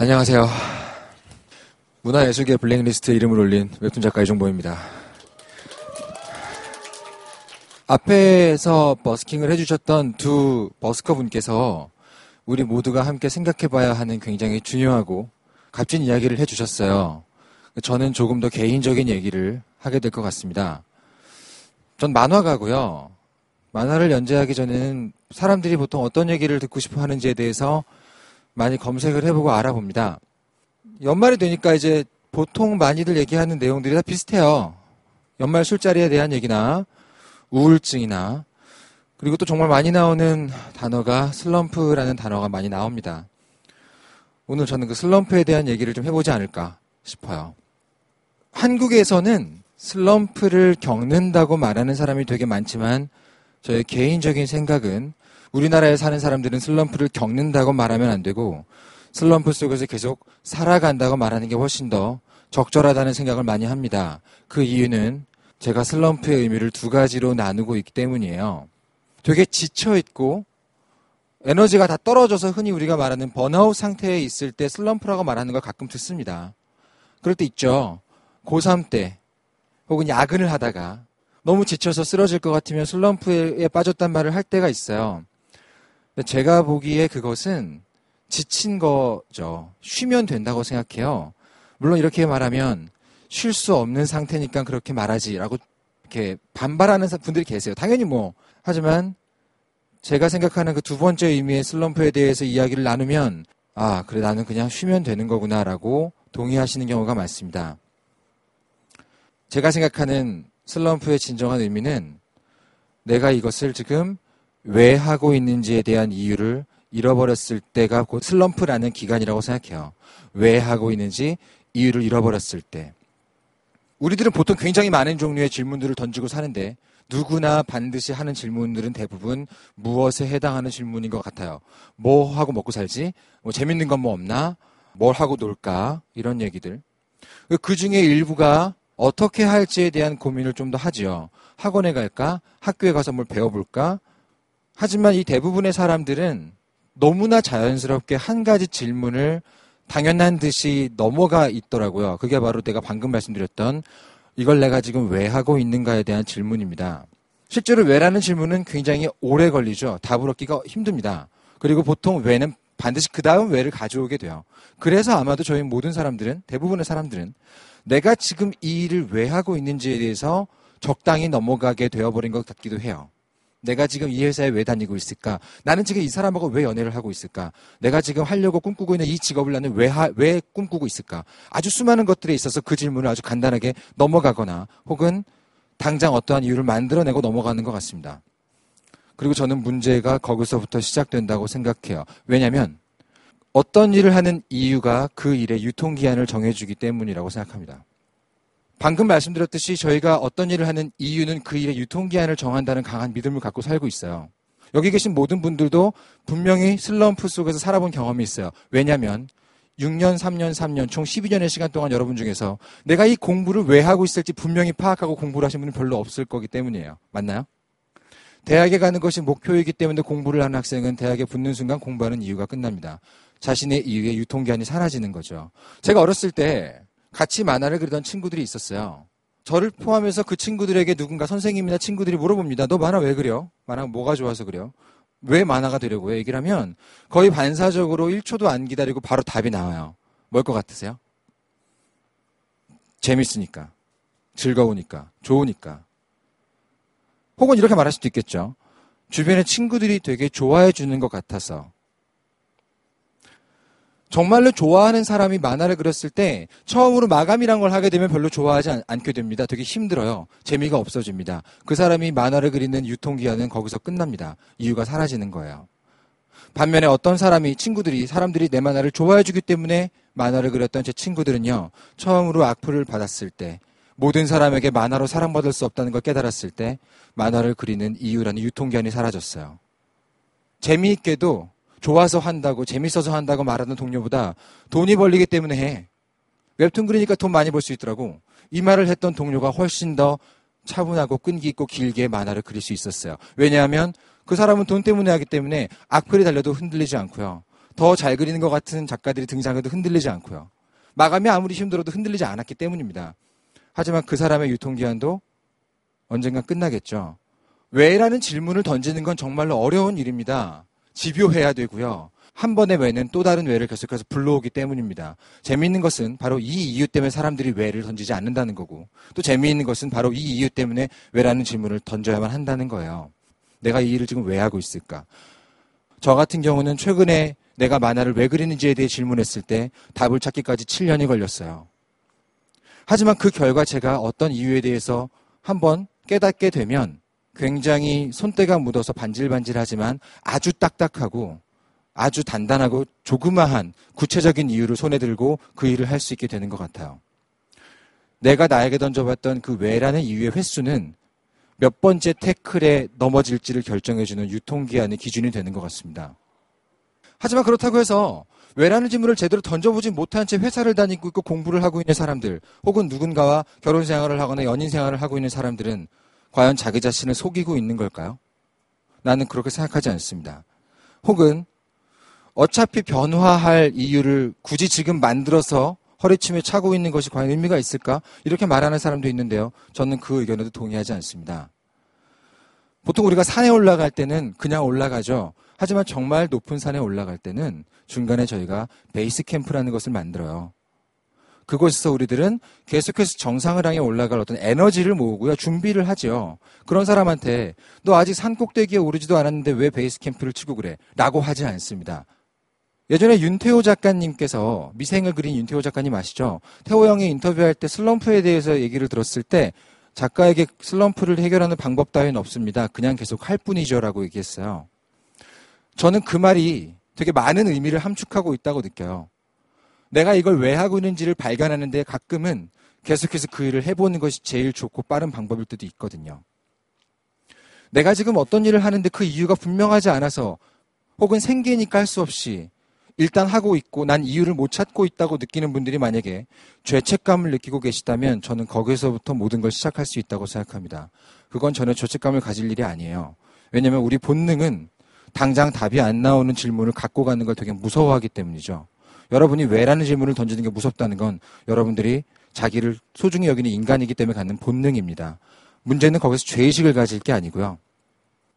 안녕하세요. 문화예술계 블랙리스트에 이름을 올린 웹툰 작가 이종보입니다. 앞에서 버스킹을 해주셨던 두 버스커 분께서 우리 모두가 함께 생각해봐야 하는 굉장히 중요하고 값진 이야기를 해주셨어요. 저는 조금 더 개인적인 얘기를 하게 될 것 같습니다. 전 만화가고요. 만화를 연재하기 전에는 사람들이 보통 어떤 얘기를 듣고 싶어 하는지에 대해서 많이 검색을 해보고 알아봅니다. 연말이 되니까 이제 보통 많이들 얘기하는 내용들이 다 비슷해요. 연말 술자리에 대한 얘기나 우울증이나 그리고 또 정말 많이 나오는 단어가 슬럼프라는 단어가 많이 나옵니다. 오늘 저는 그 슬럼프에 대한 얘기를 좀 해보지 않을까 싶어요. 한국에서는 슬럼프를 겪는다고 말하는 사람이 되게 많지만 저의 개인적인 생각은 우리나라에 사는 사람들은 슬럼프를 겪는다고 말하면 안 되고 슬럼프 속에서 계속 살아간다고 말하는 게 훨씬 더 적절하다는 생각을 많이 합니다. 그 이유는 제가 슬럼프의 의미를 두 가지로 나누고 있기 때문이에요. 되게 지쳐있고 에너지가 다 떨어져서 흔히 우리가 말하는 번아웃 상태에 있을 때 슬럼프라고 말하는 걸 가끔 듣습니다. 그럴 때 있죠. 고3 때 혹은 야근을 하다가 너무 지쳐서 쓰러질 것 같으면 슬럼프에 빠졌단 말을 할 때가 있어요. 제가 보기에 그것은 지친 거죠. 쉬면 된다고 생각해요. 물론 이렇게 말하면 쉴 수 없는 상태니까 그렇게 말하지라고 이렇게 반발하는 분들이 계세요. 당연히 뭐 하지만 제가 생각하는 그 두 번째 의미의 슬럼프에 대해서 이야기를 나누면 아 그래 나는 그냥 쉬면 되는 거구나라고 동의하시는 경우가 많습니다. 제가 생각하는 슬럼프의 진정한 의미는 내가 이것을 지금 왜 하고 있는지에 대한 이유를 잃어버렸을 때가 곧 슬럼프라는 기간이라고 생각해요. 왜 하고 있는지 이유를 잃어버렸을 때. 우리들은 보통 굉장히 많은 종류의 질문들을 던지고 사는데 누구나 반드시 하는 질문들은 대부분 무엇에 해당하는 질문인 것 같아요. 뭐 하고 먹고 살지? 뭐 재밌는 건 뭐 없나? 뭘 하고 놀까? 이런 얘기들. 그 중에 일부가 어떻게 할지에 대한 고민을 좀 더 하지요. 학원에 갈까? 학교에 가서 뭘 배워볼까? 하지만 이 대부분의 사람들은 너무나 자연스럽게 한 가지 질문을 당연한 듯이 넘어가 있더라고요. 그게 바로 내가 방금 말씀드렸던 이걸 내가 지금 왜 하고 있는가에 대한 질문입니다. 실제로 왜라는 질문은 굉장히 오래 걸리죠. 답을 얻기가 힘듭니다. 그리고 보통 왜는 반드시 그 다음 왜를 가져오게 돼요. 그래서 아마도 저희 모든 사람들은, 대부분의 사람들은 내가 지금 이 일을 왜 하고 있는지에 대해서 적당히 넘어가게 되어버린 것 같기도 해요. 내가 지금 이 회사에 왜 다니고 있을까? 나는 지금 이 사람하고 왜 연애를 하고 있을까? 내가 지금 하려고 꿈꾸고 있는 이 직업을 나는 왜, 하, 왜 꿈꾸고 있을까? 아주 수많은 것들에 있어서 그 질문을 아주 간단하게 넘어가거나 혹은 당장 어떠한 이유를 만들어내고 넘어가는 것 같습니다. 그리고 저는 문제가 거기서부터 시작된다고 생각해요. 왜냐하면 어떤 일을 하는 이유가 그 일의 유통기한을 정해주기 때문이라고 생각합니다. 방금 말씀드렸듯이 저희가 어떤 일을 하는 이유는 그 일의 유통기한을 정한다는 강한 믿음을 갖고 살고 있어요. 여기 계신 모든 분들도 분명히 슬럼프 속에서 살아본 경험이 있어요. 왜냐하면 6년, 3년, 3년, 총 12년의 시간 동안 여러분 중에서 내가 이 공부를 왜 하고 있을지 분명히 파악하고 공부를 하신 분은 별로 없을 거기 때문이에요. 맞나요? 대학에 가는 것이 목표이기 때문에 공부를 하는 학생은 대학에 붙는 순간 공부하는 이유가 끝납니다. 자신의 이유의 유통기한이 사라지는 거죠. 제가 어렸을 때 같이 만화를 그리던 친구들이 있었어요. 저를 포함해서 그 친구들에게 누군가 선생님이나 친구들이 물어봅니다. 너 만화 왜 그려? 만화 뭐가 좋아서 그려? 왜 만화가 되려고 해? 얘기를 하면 거의 반사적으로 1초도 안 기다리고 바로 답이 나와요. 뭘 것 같으세요? 재밌으니까. 즐거우니까. 좋으니까. 혹은 이렇게 말할 수도 있겠죠. 주변의 친구들이 되게 좋아해 주는 것 같아서. 정말로 좋아하는 사람이 만화를 그렸을 때 처음으로 마감이란 걸 하게 되면 별로 좋아하지 않, 게 됩니다. 되게 힘들어요. 재미가 없어집니다. 그 사람이 만화를 그리는 유통기한은 거기서 끝납니다. 이유가 사라지는 거예요. 반면에 어떤 사람이 친구들이 사람들이 내 만화를 좋아해 주기 때문에 만화를 그렸던 제 친구들은요. 처음으로 악플을 받았을 때 모든 사람에게 만화로 사랑받을 수 없다는 걸 깨달았을 때 만화를 그리는 이유라는 유통기한이 사라졌어요. 재미있게도 좋아서 한다고 재밌어서 한다고 말하는 동료보다 돈이 벌리기 때문에 해. 웹툰 그리니까 돈 많이 벌 수 있더라고. 이 말을 했던 동료가 훨씬 더 차분하고 끈기 있고 길게 만화를 그릴 수 있었어요. 왜냐하면 그 사람은 돈 때문에 하기 때문에 악플이 달려도 흔들리지 않고요. 더 잘 그리는 것 같은 작가들이 등장해도 흔들리지 않고요. 마감이 아무리 힘들어도 흔들리지 않았기 때문입니다. 하지만 그 사람의 유통기한도 언젠가 끝나겠죠. 왜 라는 질문을 던지는 건 정말로 어려운 일입니다. 집요해야 되고요. 한 번의 왜는 또 다른 왜를 계속해서 불러오기 때문입니다. 재미있는 것은 바로 이 이유 때문에 사람들이 왜를 던지지 않는다는 거고 또 재미있는 것은 바로 이 이유 때문에 왜라는 질문을 던져야만 한다는 거예요. 내가 이 일을 지금 왜 하고 있을까? 저 같은 경우는 최근에 내가 만화를 왜 그리는지에 대해 질문했을 때 답을 찾기까지 7년이 걸렸어요. 하지만 그 결과 제가 어떤 이유에 대해서 한번 깨닫게 되면 굉장히 손때가 묻어서 반질반질하지만 아주 딱딱하고 아주 단단하고 조그마한 구체적인 이유를 손에 들고 그 일을 할 수 있게 되는 것 같아요. 내가 나에게 던져봤던 그 왜라는 이유의 횟수는 몇 번째 태클에 넘어질지를 결정해주는 유통기한의 기준이 되는 것 같습니다. 하지만 그렇다고 해서 왜라는 질문을 제대로 던져보지 못한 채 회사를 다니고 있고 공부를 하고 있는 사람들 혹은 누군가와 결혼 생활을 하거나 연인 생활을 하고 있는 사람들은 과연 자기 자신을 속이고 있는 걸까요? 나는 그렇게 생각하지 않습니다. 혹은 어차피 변화할 이유를 굳이 지금 만들어서 허리춤에 차고 있는 것이 과연 의미가 있을까? 이렇게 말하는 사람도 있는데요. 저는 그 의견에도 동의하지 않습니다. 보통 우리가 산에 올라갈 때는 그냥 올라가죠. 하지만 정말 높은 산에 올라갈 때는 중간에 저희가 베이스 캠프라는 것을 만들어요. 그곳에서 우리들은 계속해서 정상을 향해 올라갈 어떤 에너지를 모으고요. 준비를 하죠. 그런 사람한테 너 아직 산 꼭대기에 오르지도 않았는데 왜 베이스 캠프를 치고 그래? 라고 하지 않습니다. 예전에 윤태호 작가님께서 미생을 그린 윤태호 작가님 아시죠? 태호 형이 인터뷰할 때 슬럼프에 대해서 얘기를 들었을 때 작가에게 슬럼프를 해결하는 방법 따위는 없습니다. 그냥 계속 할 뿐이죠 라고 얘기했어요. 저는 그 말이 되게 많은 의미를 함축하고 있다고 느껴요. 내가 이걸 왜 하고 있는지를 발견하는데 가끔은 계속해서 그 일을 해보는 것이 제일 좋고 빠른 방법일 때도 있거든요. 내가 지금 어떤 일을 하는데 그 이유가 분명하지 않아서 혹은 생기니까 할 수 없이 일단 하고 있고 난 이유를 못 찾고 있다고 느끼는 분들이 만약에 죄책감을 느끼고 계시다면 저는 거기서부터 모든 걸 시작할 수 있다고 생각합니다. 그건 전혀 죄책감을 가질 일이 아니에요. 왜냐하면 우리 본능은 당장 답이 안 나오는 질문을 갖고 가는 걸 되게 무서워하기 때문이죠. 여러분이 왜라는 질문을 던지는 게 무섭다는 건 여러분들이 자기를 소중히 여기는 인간이기 때문에 갖는 본능입니다. 문제는 거기서 죄의식을 가질 게 아니고요.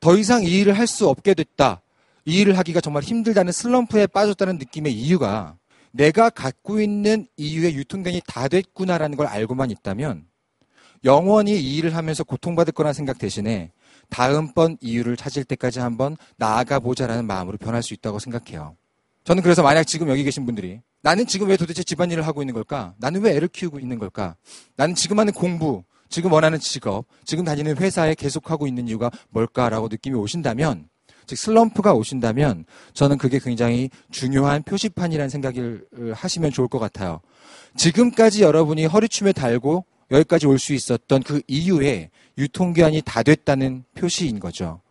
더 이상 이 일을 할 수 없게 됐다. 이 일을 하기가 정말 힘들다는 슬럼프에 빠졌다는 느낌의 이유가 내가 갖고 있는 이유의 유통기한이 다 됐구나라는 걸 알고만 있다면 영원히 이 일을 하면서 고통받을 거라는 생각 대신에 다음번 이유를 찾을 때까지 한번 나아가 보자라는 마음으로 변할 수 있다고 생각해요. 저는 그래서 만약 지금 여기 계신 분들이 나는 지금 왜 도대체 집안일을 하고 있는 걸까? 나는 왜 애를 키우고 있는 걸까? 나는 지금 하는 공부, 지금 원하는 직업, 지금 다니는 회사에 계속하고 있는 이유가 뭘까라고 느낌이 오신다면 즉 슬럼프가 오신다면 저는 그게 굉장히 중요한 표시판이라는 생각을 하시면 좋을 것 같아요. 지금까지 여러분이 허리춤에 달고 여기까지 올 수 있었던 그 이유에 유통기한이 다 됐다는 표시인 거죠.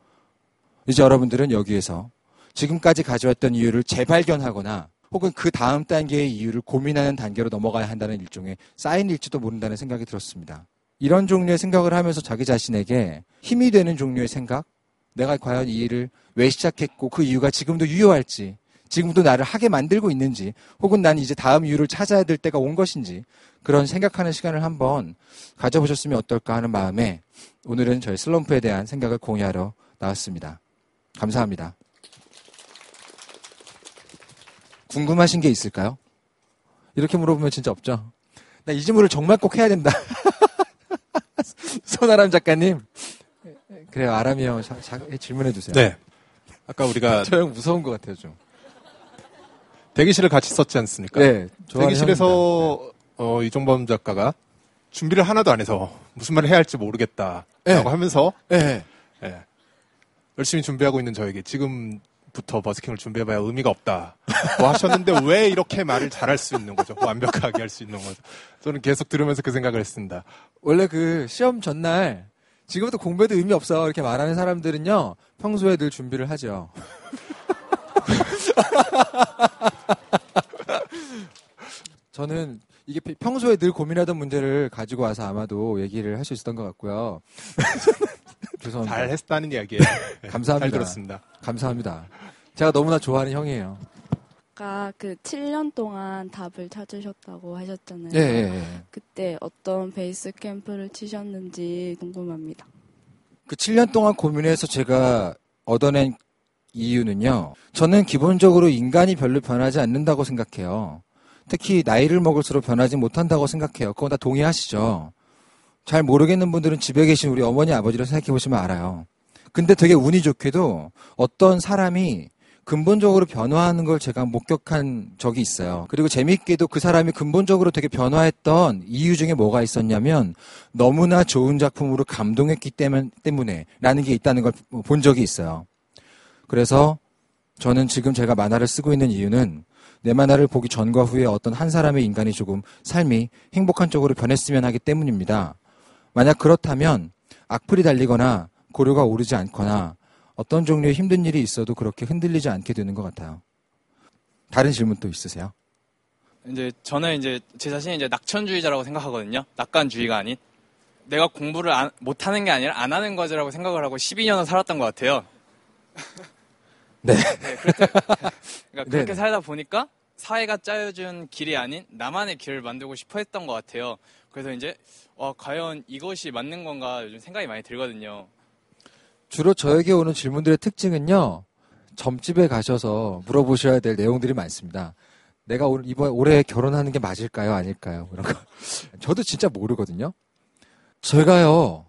이제 여러분들은 여기에서 지금까지 가져왔던 이유를 재발견하거나 혹은 그 다음 단계의 이유를 고민하는 단계로 넘어가야 한다는 일종의 사인일지도 모른다는 생각이 들었습니다. 이런 종류의 생각을 하면서 자기 자신에게 힘이 되는 종류의 생각, 내가 과연 이 일을 왜 시작했고 그 이유가 지금도 유효할지, 지금도 나를 하게 만들고 있는지, 혹은 난 이제 다음 이유를 찾아야 될 때가 온 것인지, 그런 생각하는 시간을 한번 가져보셨으면 어떨까 하는 마음에 오늘은 저희 슬럼프에 대한 생각을 공유하러 나왔습니다. 감사합니다. 궁금하신 게 있을까요? 이렇게 물어보면 진짜 없죠? 나 이 질문을 정말 꼭 해야 된다. 손아람 작가님. 그래요, 아람이 형 자, 자, 질문해 주세요. 네. 아까 우리가 저 형 무서운 것 같아요, 좀. 대기실을 같이 썼지 않습니까? 네. 대기실에서 어, 이종범 작가가 준비를 하나도 안 해서 무슨 말을 해야 할지 모르겠다라고 네. 하면서 네. 예, 열심히 준비하고 있는 저에게 지금 부터 버스킹을 준비해봐야 의미가 없다. 뭐 하셨는데 왜 이렇게 말을 잘할 수 있는 거죠? 완벽하게 할 수 있는 거죠? 저는 계속 들으면서 그 생각을 했습니다. 원래 그 시험 전날 지금부터 공부해도 의미 없어 이렇게 말하는 사람들은요 평소에 늘 준비를 하죠. 저는 이게 평소에 늘 고민하던 문제를 가지고 와서 아마도 얘기를 할 수 있었던 것 같고요. 죄송합니다. 잘 했다는 이야기예요. 네, 감사합니다. 잘 들었습니다. 감사합니다. 제가 너무나 좋아하는 형이에요. 아까 그 7년 동안 답을 찾으셨다고 하셨잖아요. 예, 예, 예. 그때 어떤 베이스 캠프를 치셨는지 궁금합니다. 그 7년 동안 고민해서 제가 얻어낸 이유는요. 저는 기본적으로 인간이 별로 변하지 않는다고 생각해요. 특히 나이를 먹을수록 변하지 못한다고 생각해요. 그건 다 동의하시죠? 잘 모르겠는 분들은 집에 계신 우리 어머니 아버지를 생각해 보시면 알아요. 근데 되게 운이 좋게도 어떤 사람이 근본적으로 변화하는 걸 제가 목격한 적이 있어요. 그리고 재미있게도 그 사람이 근본적으로 되게 변화했던 이유 중에 뭐가 있었냐면 너무나 좋은 작품으로 감동했기 때문, 때문에 라는 게 있다는 걸 본 적이 있어요. 그래서 저는 지금 제가 만화를 쓰고 있는 이유는 내 만화를 보기 전과 후에 어떤 한 사람의 인간이 조금 삶이 행복한 쪽으로 변했으면 하기 때문입니다. 만약 그렇다면 악플이 달리거나 고려가 오르지 않거나 어떤 종류의 힘든 일이 있어도 그렇게 흔들리지 않게 되는 것 같아요. 다른 질문 또 있으세요? 이제 저는 이제 제 자신이 이제 낙천주의자라고 생각하거든요. 낙관주의가 아닌. 내가 공부를 안- 못하는 게 아니라 안 하는 거지라고 생각을 하고 12년을 살았던 것 같아요. 네. 그러니까 그렇게 네네. 살다 보니까 사회가 짜여준 길이 아닌 나만의 길을 만들고 싶어 했던 것 같아요. 그래서 이제 어, 과연 이것이 맞는 건가 요즘 생각이 많이 들거든요. 주로 저에게 오는 질문들의 특징은요. 점집에 가셔서 물어보셔야 될 내용들이 많습니다. 내가 올, 이번 올해 결혼하는 게 맞을까요? 아닐까요? 그런 거. 저도 진짜 모르거든요. 제가요.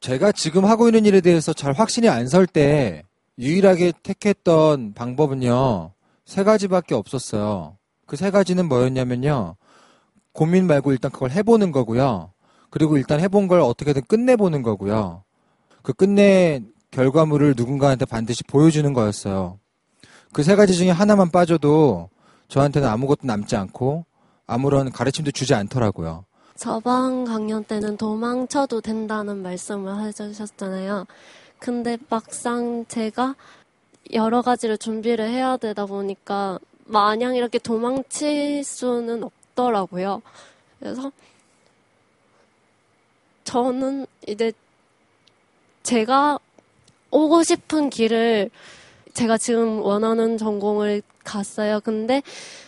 제가 지금 하고 있는 일에 대해서 잘 확신이 안 설 때 유일하게 택했던 방법은요. 세 가지밖에 없었어요. 그 세 가지는 뭐였냐면요. 고민 말고 일단 그걸 해보는 거고요. 그리고 일단 해본 걸 어떻게든 끝내보는 거고요. 그 끝내 결과물을 누군가한테 반드시 보여주는 거였어요. 그 세 가지 중에 하나만 빠져도 저한테는 아무것도 남지 않고 아무런 가르침도 주지 않더라고요. 저번 강연 때는 도망쳐도 된다는 말씀을 해주셨잖아요. 근데 막상 제가 여러 가지를 준비를 해야 되다 보니까 마냥 이렇게 도망칠 수는 없더라고요. 그래서 저는 이제 제가 오고 싶은 길을 제가 지금 원하는 전공을 갔어요. 근데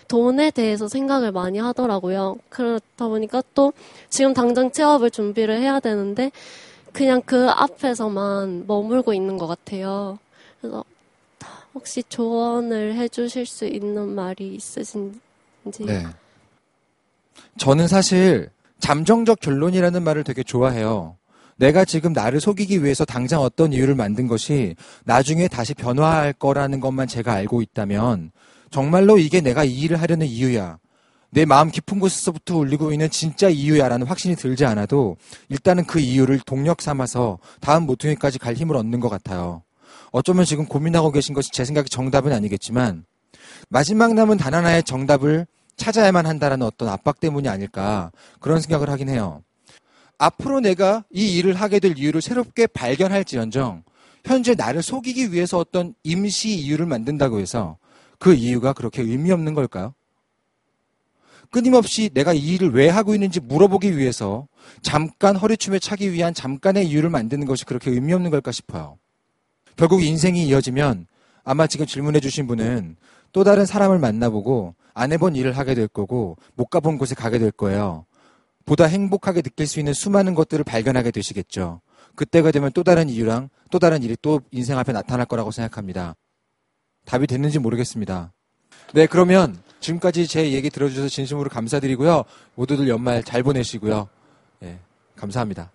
돈에 대해서 생각을 많이 하더라고요. 그렇다 보니까 또 지금 당장 취업을 준비를 해야 되는데 그냥 그 앞에서만 머물고 있는 것 같아요. 그래서 혹시 조언을 해주실 수 있는 말이 있으신지? 네. 저는 사실 잠정적 결론이라는 말을 되게 좋아해요. 내가 지금 나를 속이기 위해서 당장 어떤 이유를 만든 것이 나중에 다시 변화할 거라는 것만 제가 알고 있다면 정말로 이게 내가 이 일을 하려는 이유야. 내 마음 깊은 곳에서부터 울리고 있는 진짜 이유야라는 확신이 들지 않아도 일단은 그 이유를 동력 삼아서 다음 모퉁이까지 갈 힘을 얻는 것 같아요. 어쩌면 지금 고민하고 계신 것이 제 생각에 정답은 아니겠지만 마지막 남은 단 하나의 정답을 찾아야만 한다라는 어떤 압박 때문이 아닐까 그런 생각을 하긴 해요. 앞으로 내가 이 일을 하게 될 이유를 새롭게 발견할지언정 현재 나를 속이기 위해서 어떤 임시 이유를 만든다고 해서 그 이유가 그렇게 의미 없는 걸까요? 끊임없이 내가 이 일을 왜 하고 있는지 물어보기 위해서 잠깐 허리춤에 차기 위한 잠깐의 이유를 만드는 것이 그렇게 의미 없는 걸까 싶어요. 결국 인생이 이어지면 아마 지금 질문해 주신 분은 또 다른 사람을 만나보고 안 해본 일을 하게 될 거고 못 가본 곳에 가게 될 거예요. 보다 행복하게 느낄 수 있는 수많은 것들을 발견하게 되시겠죠. 그때가 되면 또 다른 이유랑 또 다른 일이 또 인생 앞에 나타날 거라고 생각합니다. 답이 됐는지 모르겠습니다. 네, 그러면 지금까지 제 얘기 들어주셔서 진심으로 감사드리고요. 모두들 연말 잘 보내시고요. 예, 감사합니다.